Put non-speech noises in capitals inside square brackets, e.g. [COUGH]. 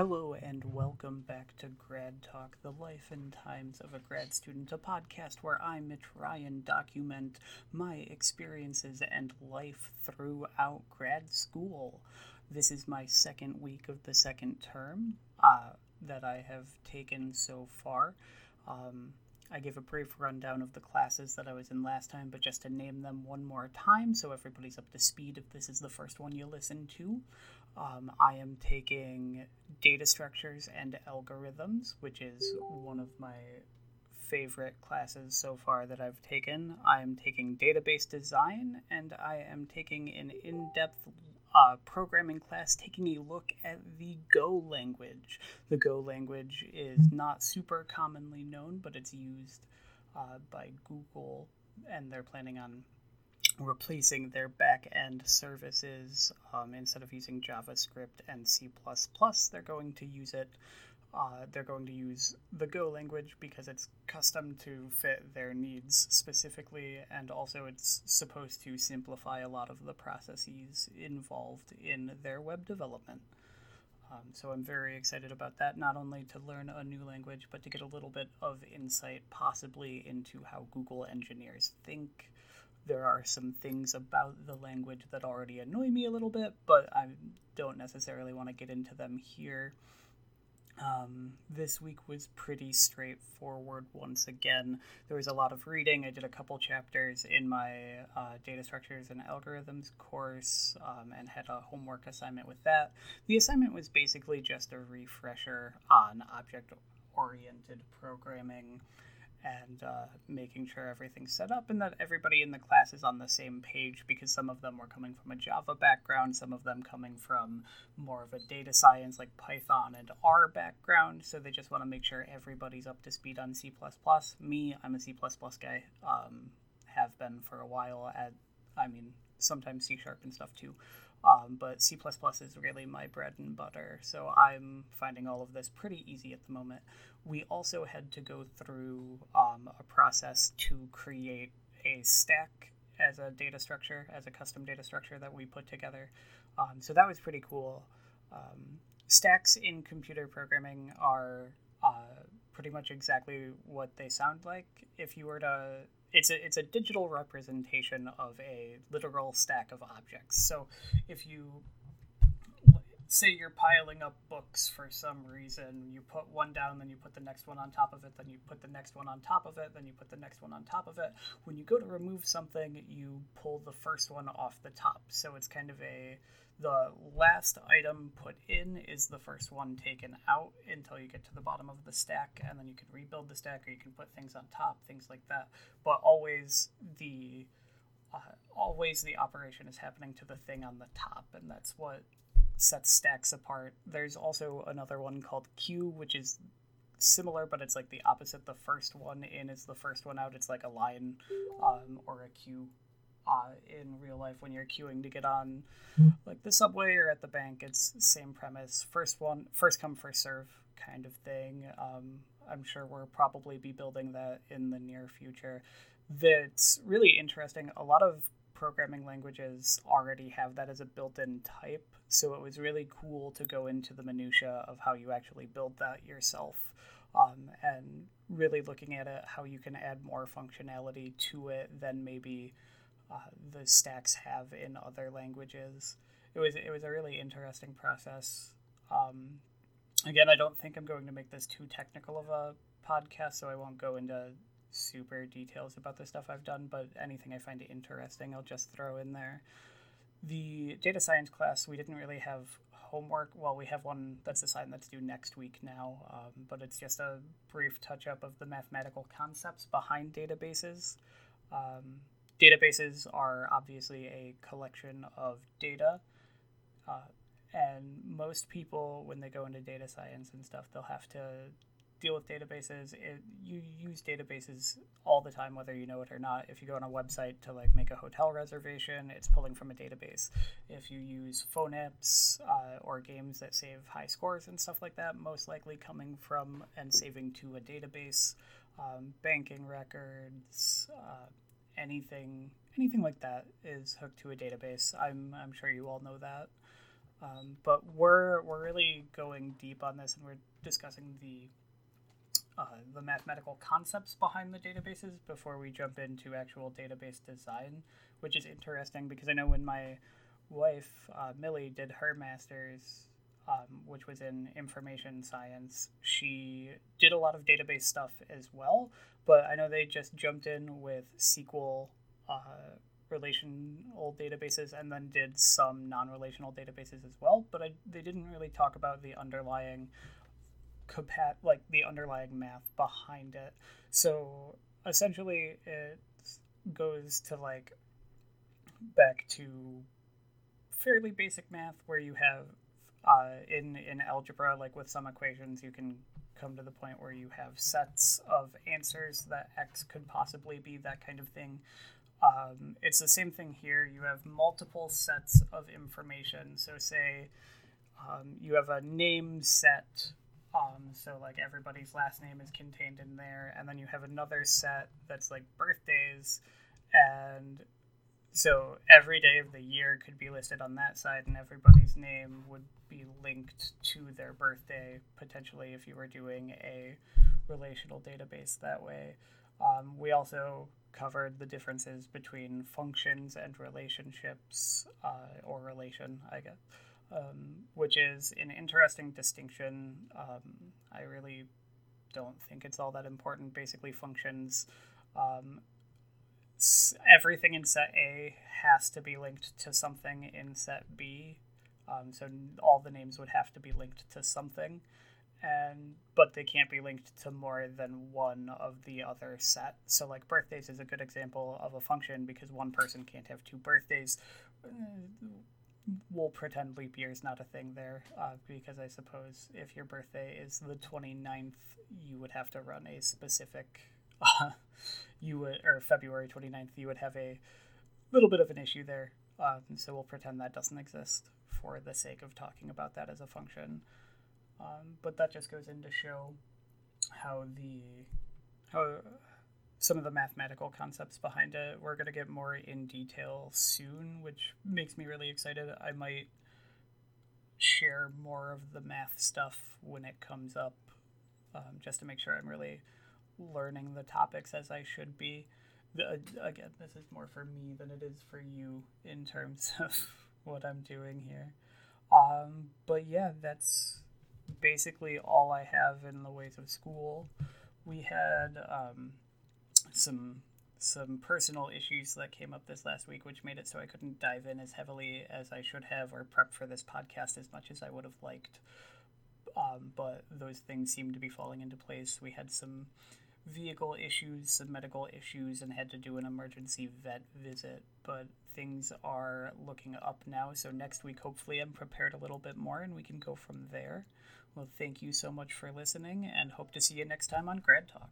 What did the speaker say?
Hello and welcome back to Grad Talk, the life and times of a grad student, a podcast where I, Mitch Ryan, document my experiences and life throughout grad school. This is my second week of the second term uh, that I have taken so far. Um, I gave a brief rundown of the classes that I was in last time, but just to name them one more time so everybody's up to speed if this is the first one you listen to. Um, I am taking data structures and algorithms, which is one of my favorite classes so far that I've taken. I am taking database design, and I am taking an in depth uh, programming class taking a look at the Go language. The Go language is not super commonly known, but it's used uh, by Google, and they're planning on replacing their back end services. Um, instead of using JavaScript and C, they're going to use it. Uh, they're going to use the Go language because it's custom to fit their needs specifically, and also it's supposed to simplify a lot of the processes involved in their web development. Um, so I'm very excited about that, not only to learn a new language, but to get a little bit of insight possibly into how Google engineers think there are some things about the language that already annoy me a little bit, but I don't necessarily want to get into them here. Um, this week was pretty straightforward once again. There was a lot of reading. I did a couple chapters in my uh, data structures and algorithms course um, and had a homework assignment with that. The assignment was basically just a refresher on object oriented programming and uh, making sure everything's set up and that everybody in the class is on the same page because some of them were coming from a Java background, some of them coming from more of a data science like Python and R background. So they just want to make sure everybody's up to speed on C. Me, I'm a C guy, um, have been for a while at, I mean, sometimes C sharp and stuff too. Um, but C is really my bread and butter, so I'm finding all of this pretty easy at the moment. We also had to go through um, a process to create a stack as a data structure, as a custom data structure that we put together. Um, so that was pretty cool. Um, stacks in computer programming are uh, pretty much exactly what they sound like. If you were to it's a it's a digital representation of a literal stack of objects. So if you say you're piling up books for some reason, you put one down, then you put the next one on top of it, then you put the next one on top of it, then you put the next one on top of it. When you go to remove something, you pull the first one off the top. So it's kind of a the last item put in is the first one taken out until you get to the bottom of the stack and then you can rebuild the stack or you can put things on top things like that but always the uh, always the operation is happening to the thing on the top and that's what sets stacks apart there's also another one called queue which is similar but it's like the opposite the first one in is the first one out it's like a line um, or a queue uh, in real life when you're queuing to get on like the subway or at the bank. It's same premise, first one, first come first serve kind of thing. Um, I'm sure we'll probably be building that in the near future. That's really interesting. A lot of programming languages already have that as a built-in type, so it was really cool to go into the minutia of how you actually build that yourself. Um, and really looking at it, how you can add more functionality to it than maybe uh, the stacks have in other languages. It was it was a really interesting process. Um, again, I don't think I'm going to make this too technical of a podcast, so I won't go into super details about the stuff I've done. But anything I find interesting, I'll just throw in there. The data science class, we didn't really have homework. Well, we have one that's assigned that's due next week now, um, but it's just a brief touch up of the mathematical concepts behind databases. Um, databases are obviously a collection of data. Uh, and most people, when they go into data science and stuff, they'll have to deal with databases. It, you use databases all the time, whether you know it or not. If you go on a website to like make a hotel reservation, it's pulling from a database. If you use phone apps uh, or games that save high scores and stuff like that, most likely coming from and saving to a database. Um, banking records, uh, anything anything like that is hooked to a database. I'm I'm sure you all know that. Um, but we're we're really going deep on this, and we're discussing the uh, the mathematical concepts behind the databases before we jump into actual database design, which is interesting because I know when my wife uh, Millie did her master's, um, which was in information science, she did a lot of database stuff as well. But I know they just jumped in with SQL. Uh, relational databases and then did some non-relational databases as well but I, they didn't really talk about the underlying compat like the underlying math behind it so essentially it goes to like back to fairly basic math where you have uh, in in algebra like with some equations you can come to the point where you have sets of answers that x could possibly be that kind of thing um, it's the same thing here. You have multiple sets of information. So, say um, you have a name set. Um, so, like everybody's last name is contained in there. And then you have another set that's like birthdays. And so every day of the year could be listed on that side, and everybody's name would be linked to their birthday, potentially, if you were doing a relational database that way. Um, we also covered the differences between functions and relationships, uh, or relation, I guess, um, which is an interesting distinction. Um, I really don't think it's all that important. Basically, functions, um, everything in set A has to be linked to something in set B. Um, so all the names would have to be linked to something and but they can't be linked to more than one of the other set. So like birthdays is a good example of a function because one person can't have two birthdays. We'll pretend leap year is not a thing there uh, because I suppose if your birthday is the 29th, you would have to run a specific, [LAUGHS] uh, you would, or February 29th, you would have a little bit of an issue there. Um, so we'll pretend that doesn't exist for the sake of talking about that as a function. Um, but that just goes in to show how the how some of the mathematical concepts behind it. We're gonna get more in detail soon, which makes me really excited. I might share more of the math stuff when it comes up, um, just to make sure I'm really learning the topics as I should be. The, again, this is more for me than it is for you in terms [LAUGHS] of what I'm doing here. Um, but yeah, that's basically all I have in the ways of school. We had um, some some personal issues that came up this last week, which made it so I couldn't dive in as heavily as I should have or prep for this podcast as much as I would have liked. Um, but those things seem to be falling into place. We had some vehicle issues, some medical issues, and had to do an emergency vet visit. But things are looking up now. So next week, hopefully, I'm prepared a little bit more and we can go from there. Well, thank you so much for listening and hope to see you next time on Grad Talk.